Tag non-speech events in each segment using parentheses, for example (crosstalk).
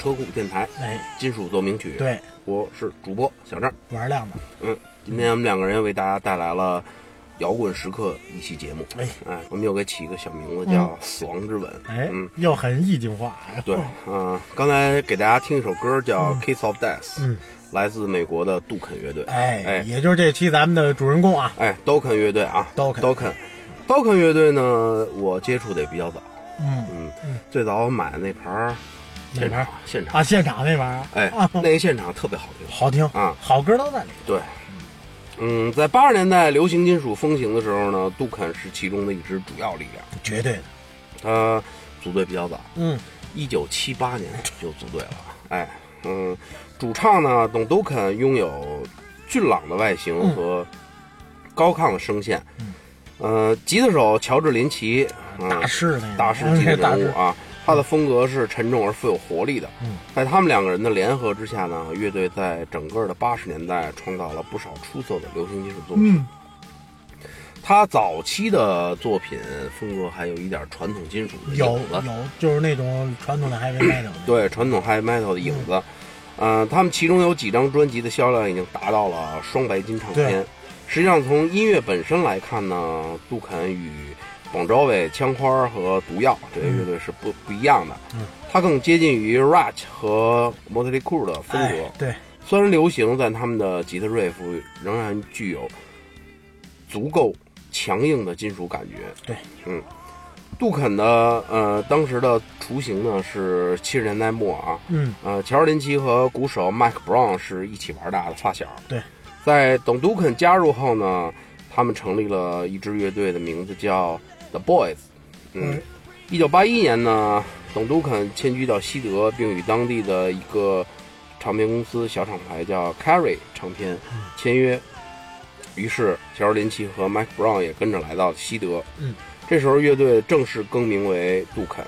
车库电台，哎，金属奏鸣曲。对，我是主播小郑。玩亮的，嗯，今天我们两个人为大家带来了摇滚时刻一期节目。哎。哎，我们又给起一个小名字叫《死亡之吻》。哎嗯，，又很意境化，对，嗯、刚才给大家听一首歌叫《Kiss of Death》，嗯，来自美国的杜肯乐队。哎，哎。也就是这期咱们的主人公啊，哎，Dokken 乐队啊。Dokken Dokken Dokken 乐队呢，我接触的也比较早。嗯，嗯，最早我买的那盘现场现场啊，现场那玩意儿，哎啊，那个现场特别好听。好听啊好歌都在里，对，嗯，在八十年代流行金属风行的时候呢，杜肯是其中的一支主要力量。绝对的，他组队比较早，嗯，一九七八年就组队了。哎，嗯，主唱呢，董杜肯拥有俊朗的外形嗯和高亢的声线。嗯呃，吉他手乔治林奇，嗯、大师那个 (laughs) 大师级的人物啊。他的风格是沉重而富有活力的。嗯在他们两个人的联合之下呢，乐队在整个的八十年代创造了不少出色的流行金属作品。嗯，他早期的作品风格还有一点传统金属的有有就是那种传统的 heavy metal，对传统 heavy metal 的影子。嗯、他们其中有几张专辑的销量已经达到了双白金唱片。实际上，从音乐本身来看呢，杜肯与广州卫、枪花和毒药这些乐队是不、不一样的。嗯，它更接近于 Ratch 和 Motley Crue 的风格。哎，对，虽然流行，但他们的吉他 riff 仍然具有足够强硬的金属感觉。对，嗯，杜肯的呃当时的雏形呢是七十年代末啊，嗯，呃，乔治林奇和鼓手 Mike Brown 是一起玩大的发小。对，在等杜肯加入后呢，他们成立了一支乐队，的名字叫 The Boys。嗯嗯，一九八一年呢，董都肯迁居到西德，并与当地的一个唱片公司小厂牌叫 Carry 唱片签约。于是，乔治林奇和 Mike Brown 也跟着来到西德。嗯，这时候乐队正式更名为杜肯，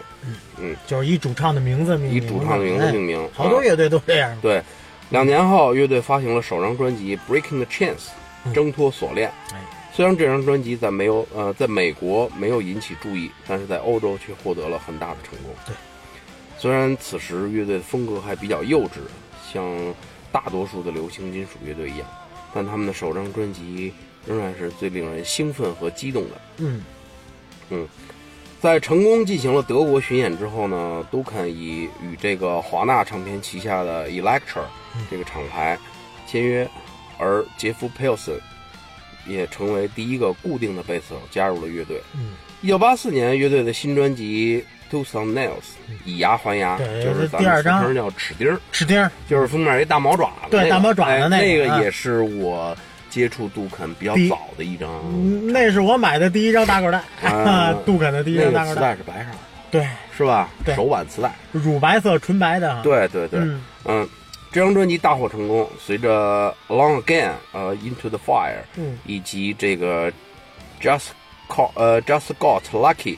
嗯就是以主唱的名字命名，以主唱的名字命名。哎好多啊乐队都这样，对，两年后，乐队发行了首张专辑《Breaking the Chains》，挣脱锁链。哎虽然这张专辑在没有呃在美国没有引起注意，但是在欧洲却获得了很大的成功。对，虽然此时乐队的风格还比较幼稚，像大多数的流行金属乐队一样，但他们的首张专辑仍然是最令人兴奋和激动的。嗯嗯，在成功进行了德国巡演之后呢，都肯以与这个华纳唱片旗下的 Electra 这个厂牌签约，而杰夫·佩尔森也成为第一个固定的贝斯手加入了乐队。嗯，一九八四年，乐队的新专辑《Tooth on Nails》以牙还牙，就是咱第二张。们俗称叫齿钉儿，齿钉儿，就是封面一大毛爪子、对大毛爪子哎那个啊那个也是我接触杜肯比较早的一张。嗯那是我买的第一张大口袋，啊。(laughs) 杜肯的第一张大口袋，带是白色的，对，是吧？对。手挽磁带。乳白色纯白的，对对对，嗯。嗯，这张专辑大获成功，随着《Along Again》呃，《Into the Fire》嗯以及这个《Just Call》呃，《Just Got Lucky》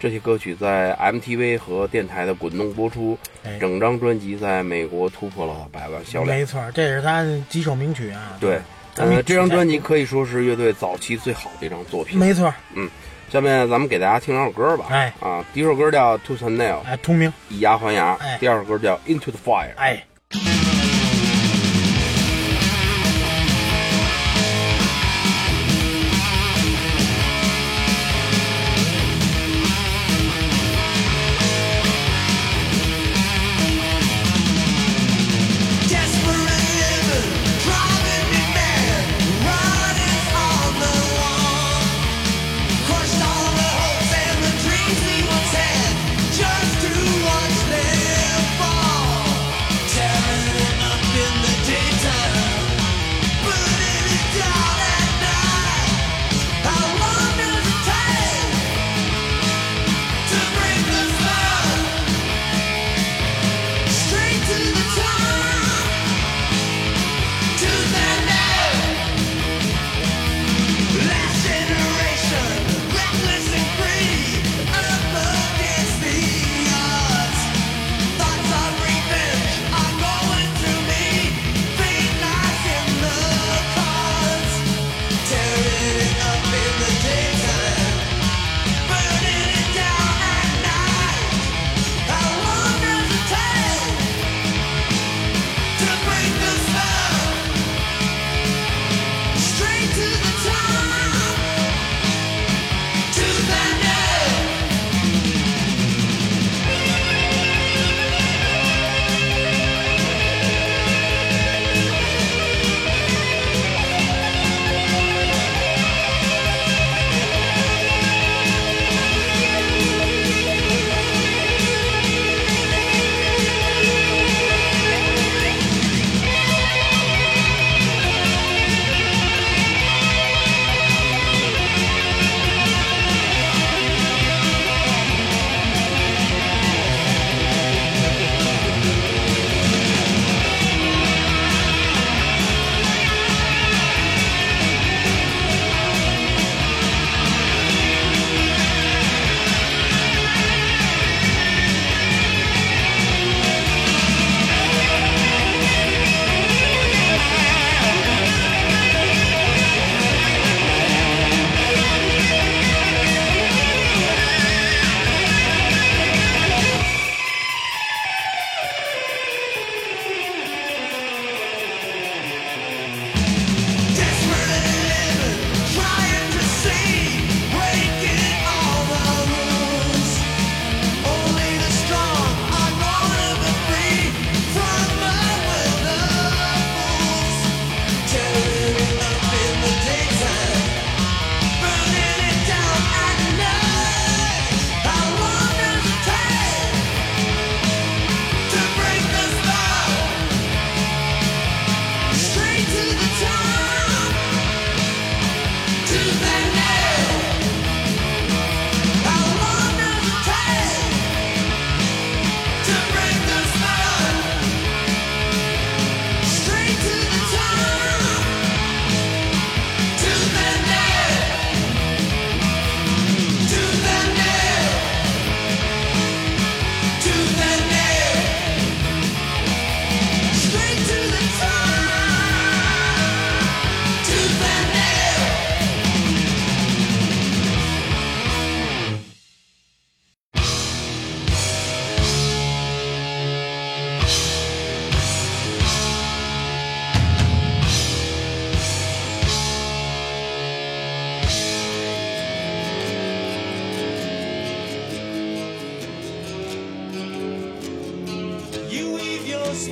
这些歌曲在 MTV 和电台的滚动播出，哎整张专辑在美国突破了百万销量。没错，这是他几首名曲啊，对，呃，这张专辑可以说是乐队早期最好的一张作品。没错，嗯下面咱们给大家听两首歌吧。哎啊，第一首歌叫《Tooth and Nail》，哎，通明，以牙还牙；哎第二首歌叫《Into the Fire》。哎。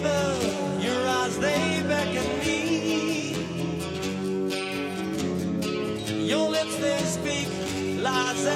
Whisper, your eyes they beckon me. Your lips they speak lies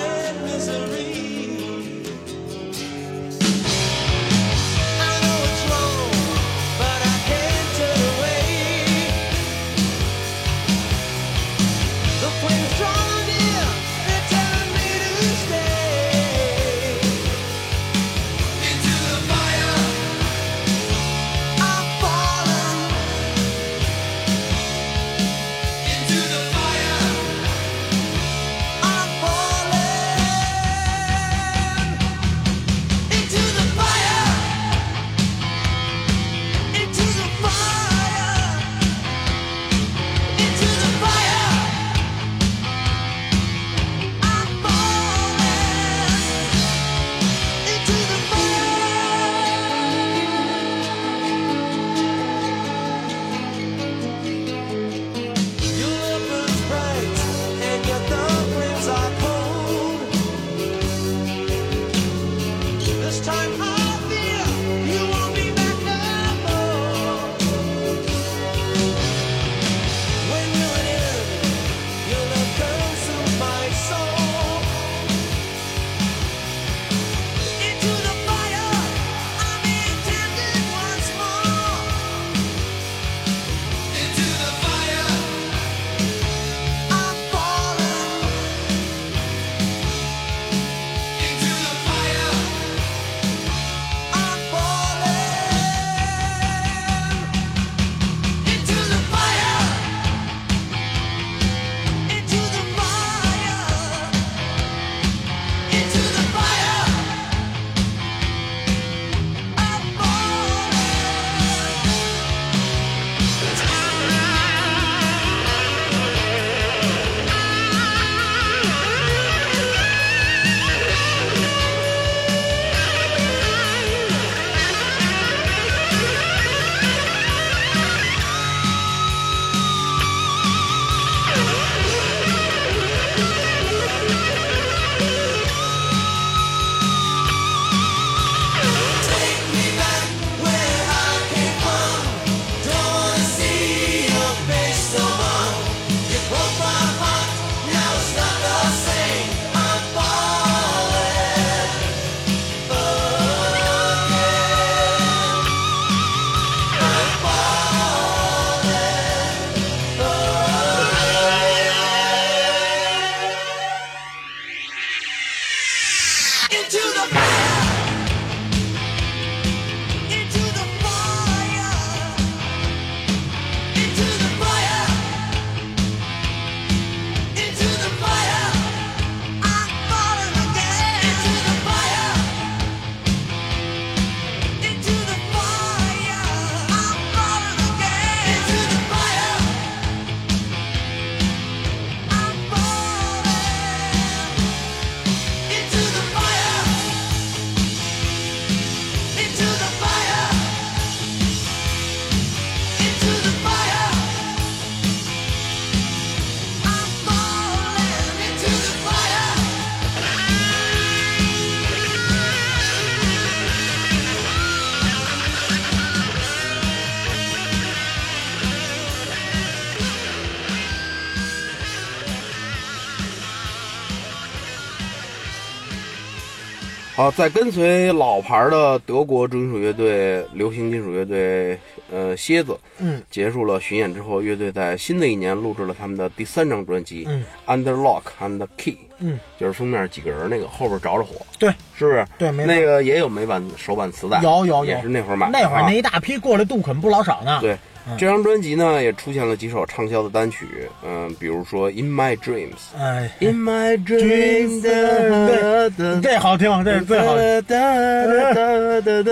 好，在跟随老牌的德国重金属乐队、流行金属乐队，呃，蝎子，嗯，结束了巡演之后，乐队在新的一年录制了他们的第三张专辑，嗯，Under Lock and Key，嗯，就是封面几个人那个，后边着着火，对，是不是？对没那个也有美版手版磁带，有有有，也是那会儿买的啊，那会儿那一大批过来杜肯不老少呢。对，嗯这张专辑呢也出现了几首畅销的单曲，嗯、比如说《In My Dreams》。哎，In my dreams，对，这好听，这最好听。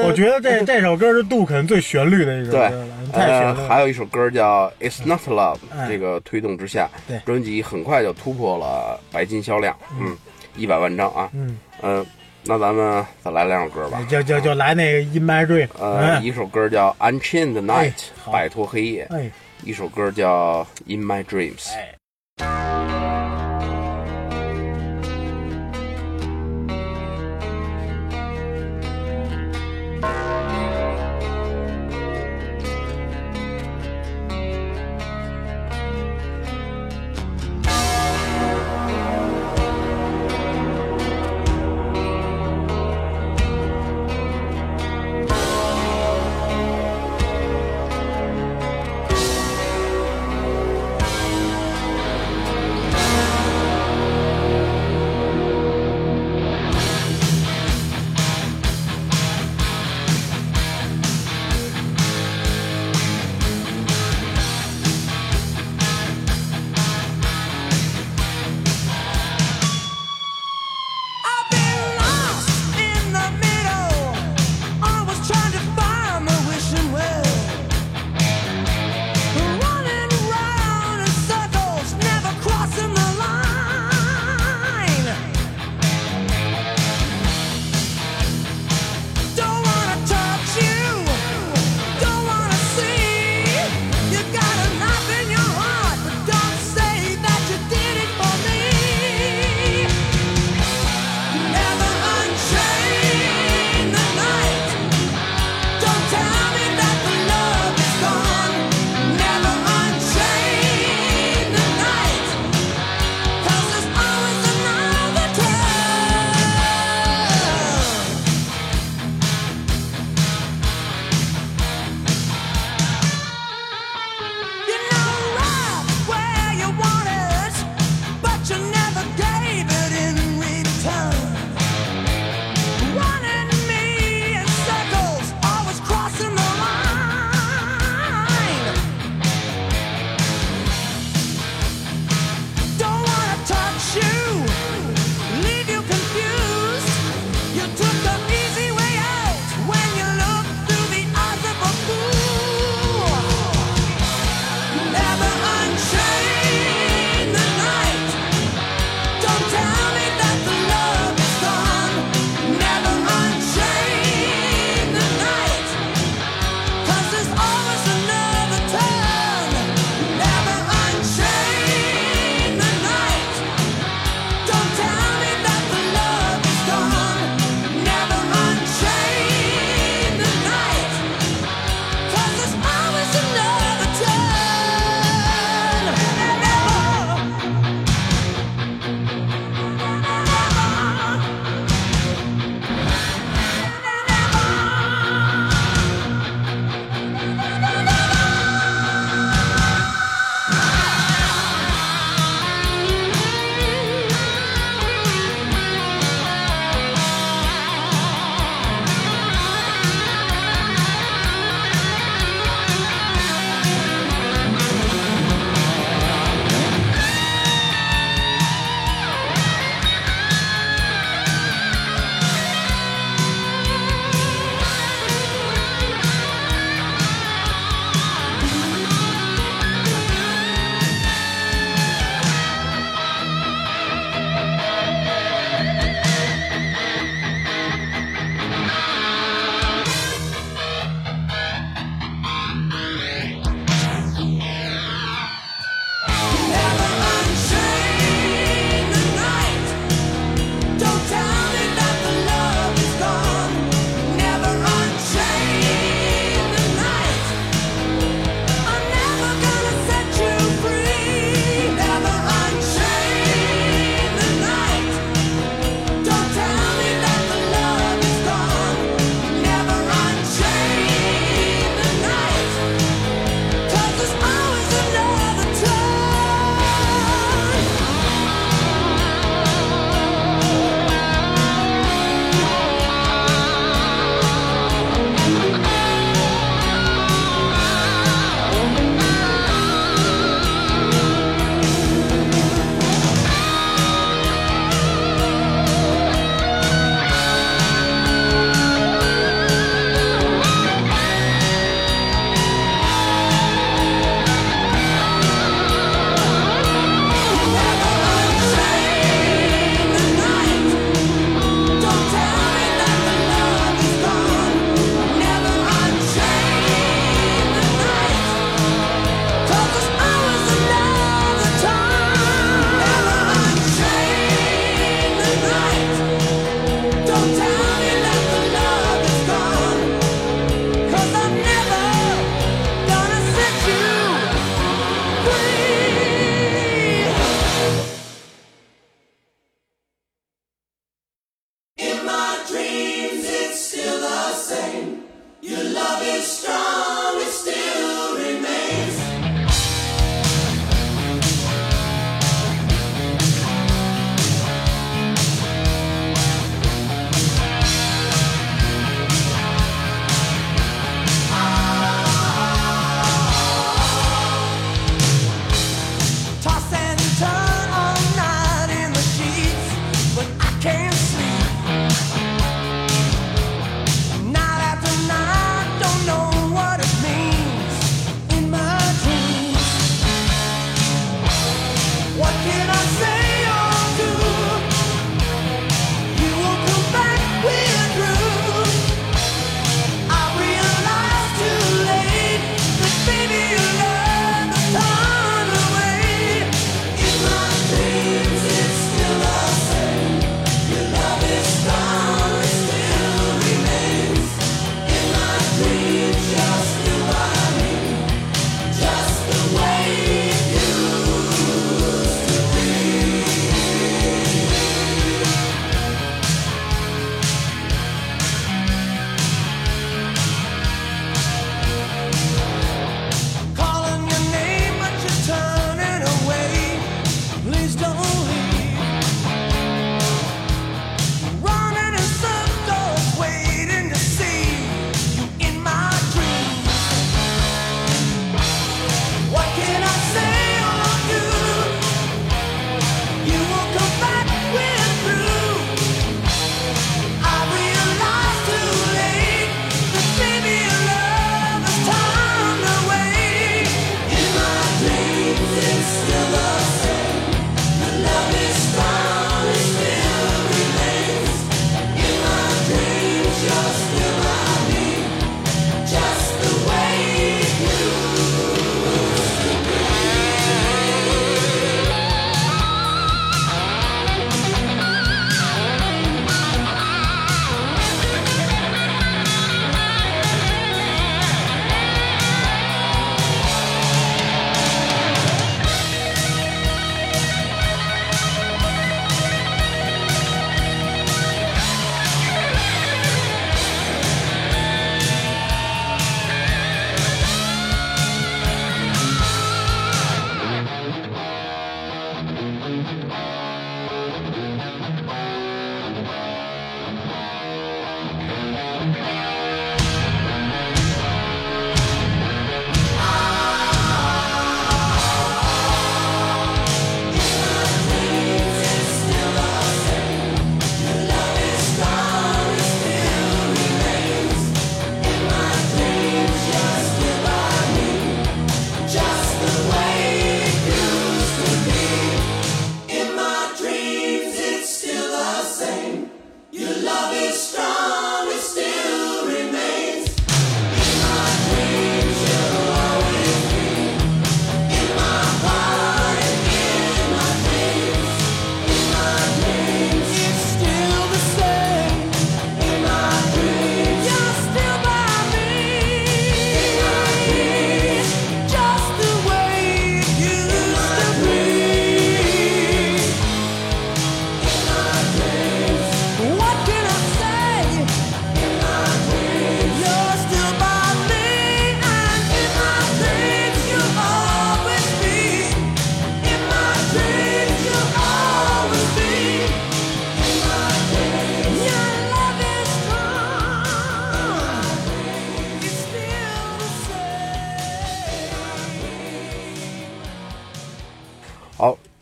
我我觉得这这首歌是杜肯最旋律的一首歌对了，，太旋呃律，了。还有一首歌叫《It's Not Love》，哎这个推动之下，对专辑很快就突破了白金销量，嗯，一百万张啊，嗯，嗯，那咱们再来两首歌吧，就就就来那个 In My Dream，呃，嗯一首歌叫《Unchained Night 哎》，摆脱黑夜，哎一首歌叫《In My Dreams》。哎。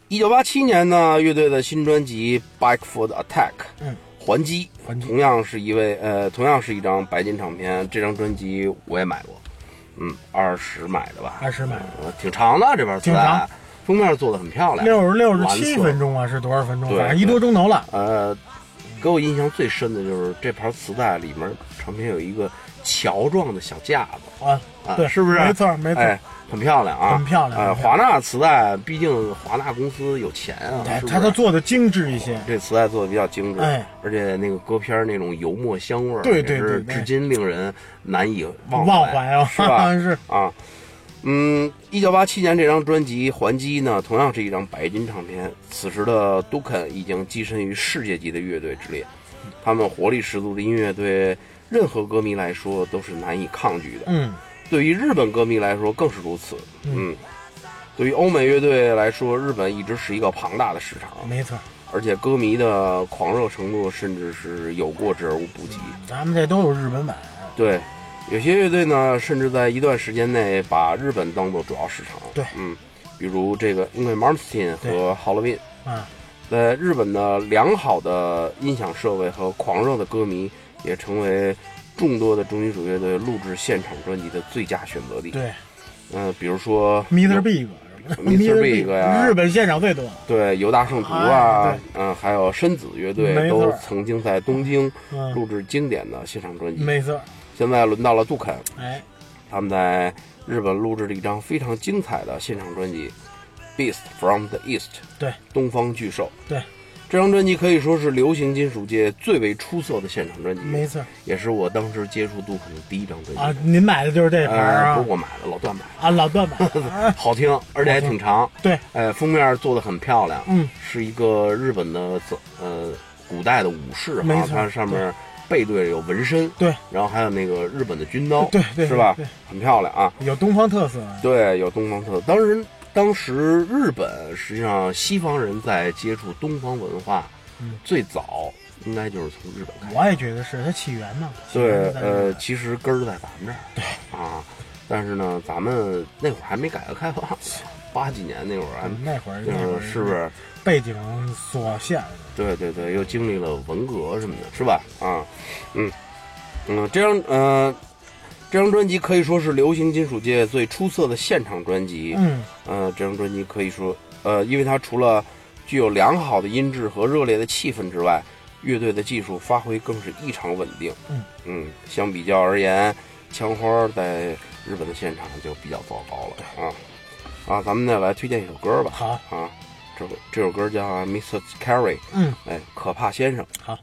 一九八七年呢，乐队的新专辑《Bike for the Attack》嗯，还击，还击同样是一位呃，同样是一张白金唱片。这张专辑我也买过，嗯，二十买的吧，二十买的呃，挺长的这边磁带挺长，封面做的很漂亮，六十六十七分钟啊，是多少分钟？对反正一多钟头了。呃，给我印象最深的就是这盘磁带里面唱片有一个桥状的小架子，啊，啊，对，是不是？没错，没错。哎，很漂亮啊，很漂亮呃，华纳磁带，毕竟华纳公司有钱啊，哎是，是它都做的精致一些。这磁带做的比较精致，哎，而且那个歌片儿那种油墨香味儿，对对对对至今令人难以忘忘怀啊是吧？(laughs) 是啊，嗯，一九八七年这张专辑《还击》呢，同样是一张白金唱片。此时的杜肯已经跻身于世界级的乐队之列，他们活力十足的音乐对任何歌迷来说都是难以抗拒的。嗯，对于日本歌迷来说更是如此。嗯，对于欧美乐队来说，日本一直是一个庞大的市场，没错。而且歌迷的狂热程度甚至是有过之而无不及。咱们这都有日本版。对，有些乐队呢，甚至在一段时间内把日本当做主要市场。对嗯，比如这个因为 Martin 和 Halloween，啊，在日本的良好的音响设备和狂热的歌迷，也成为众多的重金属乐队录制现场专辑的最佳选择地。对嗯、比如说，Mr. 有 Big。Mr. Big 呀日本现场最多。对犹大圣徒啊哎，嗯、还有深子乐队都曾经在东京嗯，录制经典的现场专辑。没错。现在轮到了杜肯，哎，他们在日本录制了一张非常精彩的现场专辑《Beast from the East》，对，东方巨兽。对，这张专辑可以说是流行金属界最为出色的现场专辑，没错。也是我当时接触杜肯的第一张专辑。啊，您买的就是这盘啊不是？我买的，老段买的，啊，老段买的 (laughs) 好听，而且还挺长。对，呃，封面做的很漂亮，嗯，是一个日本的呃古代的武士哈，没错它上面背对着有纹身，对，然后还有那个日本的军刀，对对是吧对？很漂亮啊。有东方特色。对，有东方特色。当时，当时日本实际上西方人在接触东方文化，嗯最早应该就是从日本开始。我也觉得是它起源嘛。对呃，其实根儿在咱们这儿。对啊，但是呢，咱们那会儿还没改革开放，(laughs) 八几年那会儿还，那会儿就那会儿是是不是？背景所限？对对对，又经历了文革什么的，是吧？啊，嗯嗯，这样呃，这张专辑可以说是流行金属界最出色的现场专辑。嗯，呃，这张专辑可以说，呃，因为它除了具有良好的音质和热烈的气氛之外，乐队的技术发挥更是异常稳定。嗯嗯，相比较而言，枪花在日本的现场就比较糟糕了啊啊！咱们再来推荐一首歌吧。好，啊，这个这首歌叫《Mr. Carey》，嗯，哎，可怕先生。好。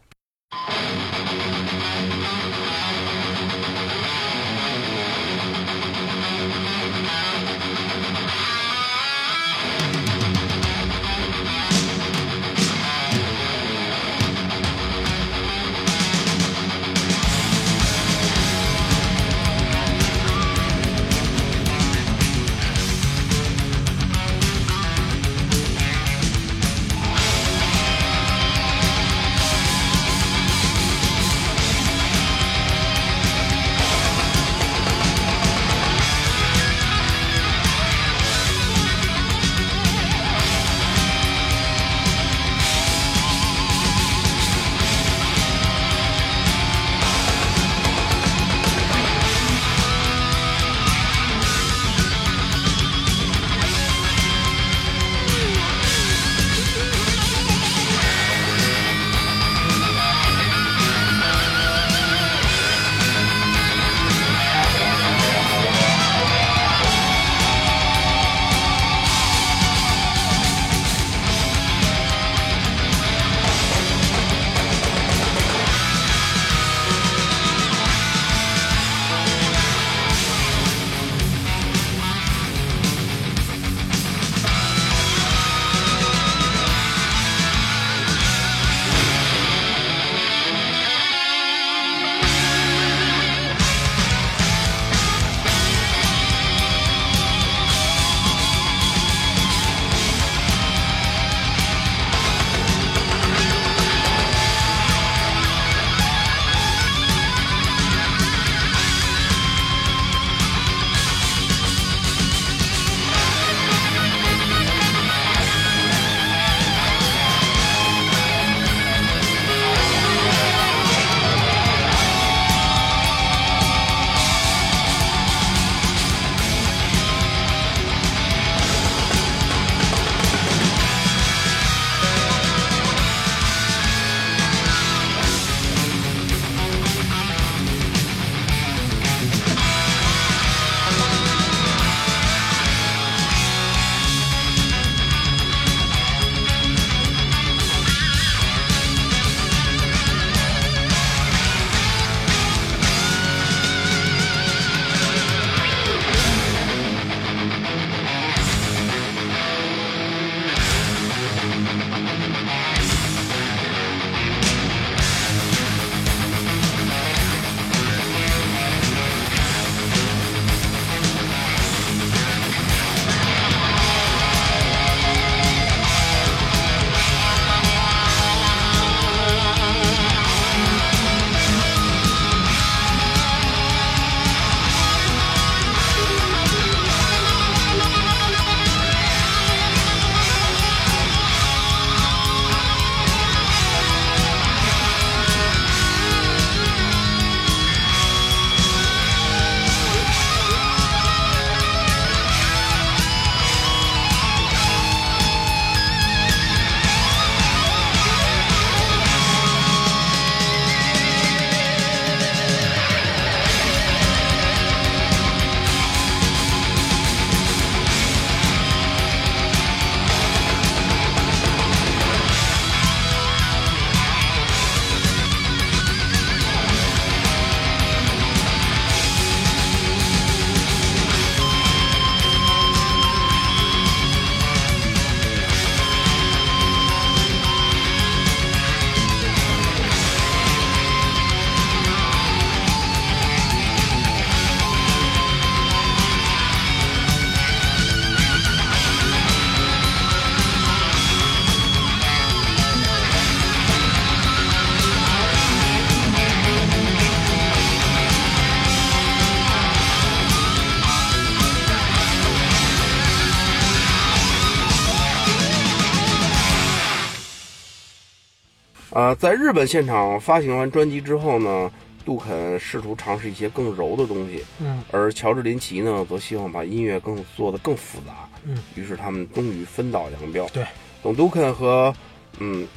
在日本现场发行完专辑之后呢，杜肯试图尝试一些更柔的东西，嗯而乔治林奇呢，则希望把音乐更做得更复杂。嗯，于是他们终于分道扬镳。对，等杜肯和嗯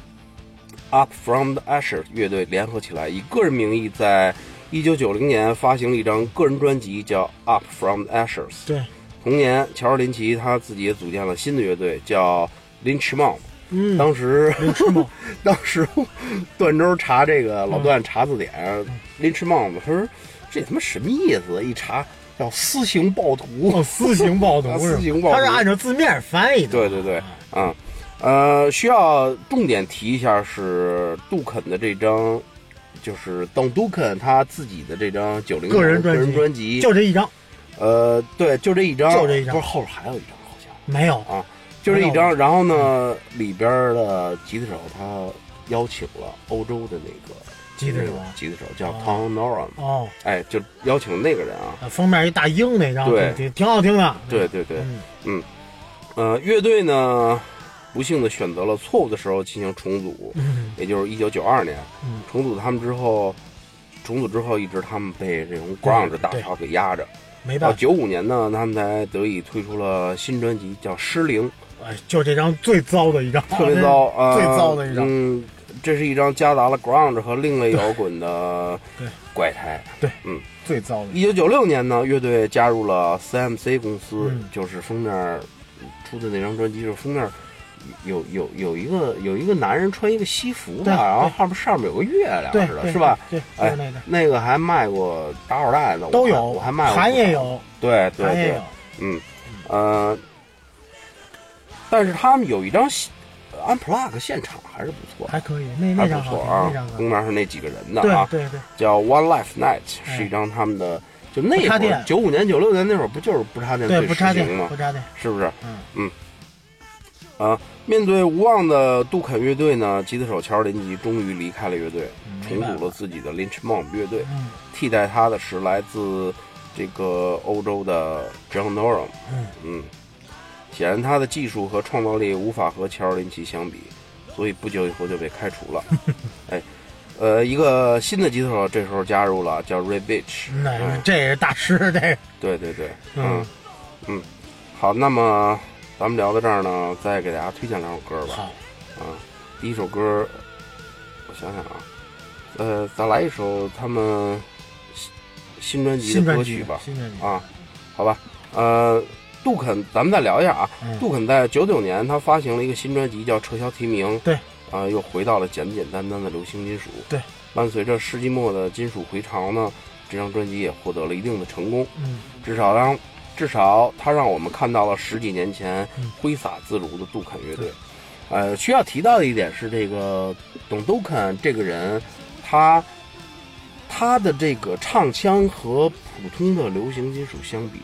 Up from the Ashes 乐队联合起来，以个人名义在一九九零年发行了一张个人专辑，叫《Up from the Ashes》。对，同年，乔治林奇他自己也组建了新的乐队，叫 Lynch Mob。嗯，当时林吃梦，(laughs) 当时段周查这个老段查字典，Lynch Mob，他说这他妈什么意思？一查叫私刑暴徒。哦，私刑暴徒 (laughs) 私刑暴徒。他是按照字面翻译的。对对对，嗯，呃，需要重点提一下是杜肯的这张，就是邓杜肯他自己的这张九零个人个人专辑专辑，就这一张，呃，对，就这一张，就这一张。不是后边还有一张好像。没有。啊，就是一张。然后呢，里边的吉他手他邀请了欧洲的那个吉他手吉他手叫哦。Tom Noran，哦，哎，就邀请那个人啊，封面一大鹰那张，对。挺挺好听的。对对对，嗯。呃，乐队呢，不幸的选择了错误的时候进行重组，嗯。也就是一九九二年，嗯。重组他们之后，重组之后一直他们被这种 grunge 大潮给压着，到没办法，九五年呢，他们才得以推出了新专辑，叫《失灵》，哎就这张最糟的一张，特别糟 (laughs) 啊，最糟的一张。嗯，这是一张夹杂了 grunge 和另类摇滚的对。怪胎。最糟的。一九九六年呢，乐队加入了 CMC 公司，嗯。就是封面出的那张专辑，就是封面有有有一个有一个男人穿一个西服吧，然后对。上面上面有个月亮似的，是吧？对，哎就是那个那个还卖过打火袋呢，我都有，我还卖过，盘也，有，对对对。嗯。呃，但是他们有一张西 unplug 现场还是不错，还可以。那还那张不错啊那张，好封。面是那几个人的啊，对对，叫 One Life Night，哎是一张他们的。就那会儿九五年、九六年那会儿，不就是不插电对最不插电时行吗不？插电，是不是？嗯嗯。啊，面对无望的杜肯乐队呢，吉他手乔治林奇终于离开了乐队，重组了自己的 Lynch Mob 乐队。嗯替代他的是来自这个欧洲的 John Norum。嗯嗯，显然他的技术和创造力无法和乔尔林奇相比，所以不久以后就被开除了。哎，呃，一个新的吉他手这时候加入了，叫 Ray Beach。那嗯这也是大师，这个对对对，嗯嗯嗯，好，那么咱们聊到这儿呢，再给大家推荐两首歌吧。好，啊，第一首歌，我想想啊，呃，咱来一首他们新新专辑新专辑的歌曲吧。新专辑，啊，好吧，呃，杜肯，咱们再聊一下啊。嗯杜肯在九九年他发行了一个新专辑，叫《撤销提名》。对，啊、又回到了简简单单的流行金属。对，伴随着世纪末的金属回潮呢，这张专辑也获得了一定的成功。嗯至少让至少他让我们看到了十几年前嗯挥洒自如的杜肯乐队。呃，需要提到的一点是，这个董杜肯这个人，他他的这个唱腔和普通的流行金属相比，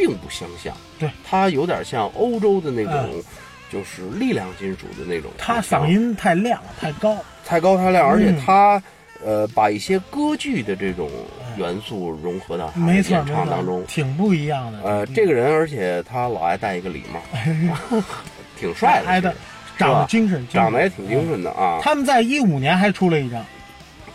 并不相像。对，他有点像欧洲的那种，嗯就是力量金属的那种他。嗓音太亮太高，太高太亮，而且嗯他、呃把一些歌剧的这种元素融合到演唱当中，。挺不一样的。呃，这个人，而且他老爱戴一个礼帽，(laughs) 挺帅的，长得精神，长得也挺。精神的啊。他们在一五年还出了一张，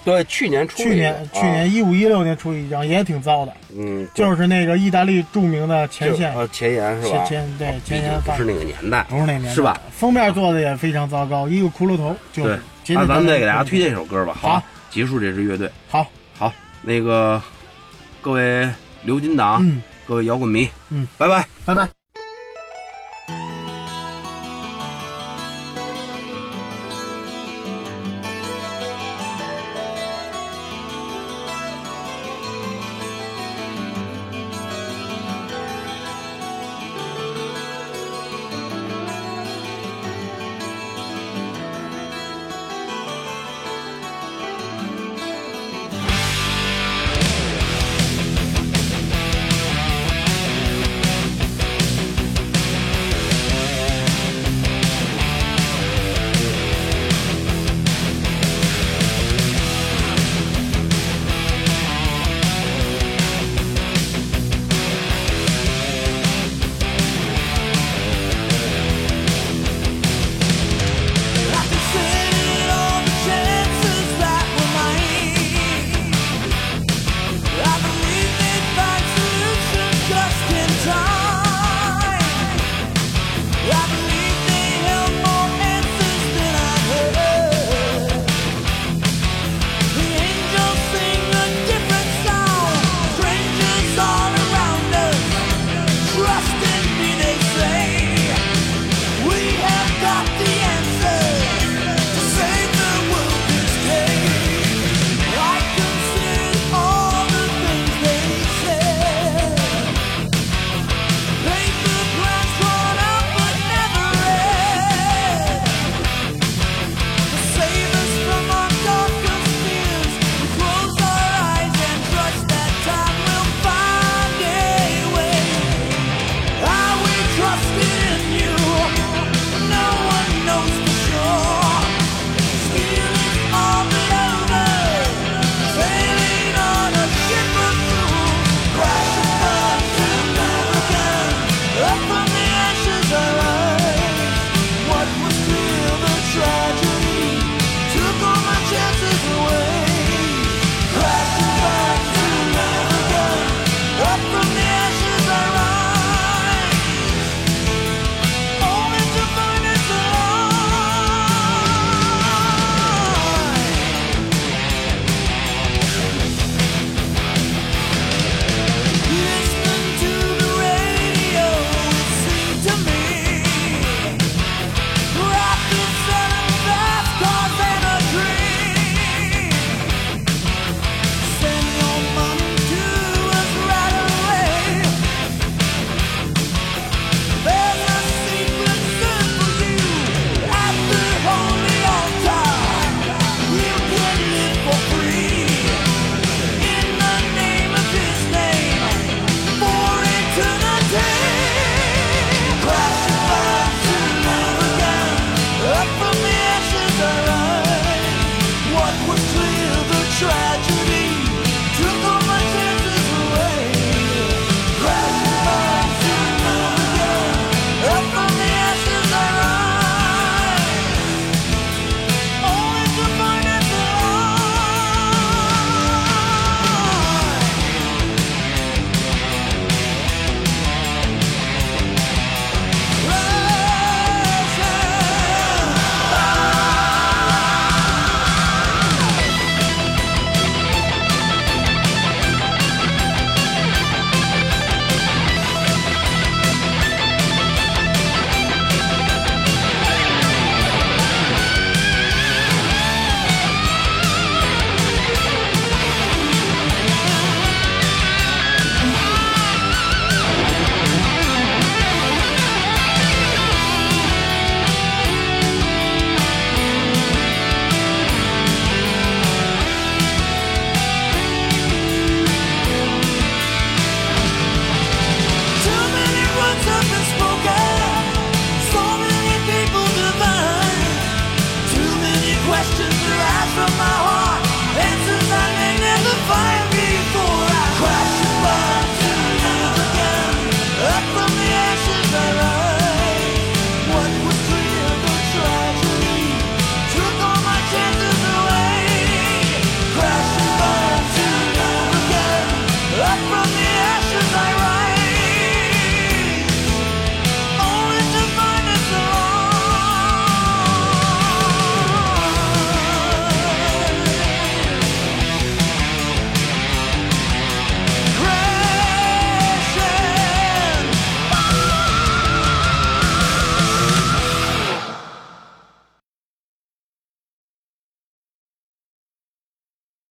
对，去年出去年啊去年一五一六年出一张，也挺糟的，嗯，就是那个意大利著名的前线呃前沿是吧？前前对前沿不是那个年代，不是那年代是吧？？封面做的也非常糟糕，一个骷髅头，就那咱们再给大家推荐一首歌吧，好，结束这支乐队。好，好，那个各位刘金党，嗯各位摇滚迷，嗯，拜拜。拜拜。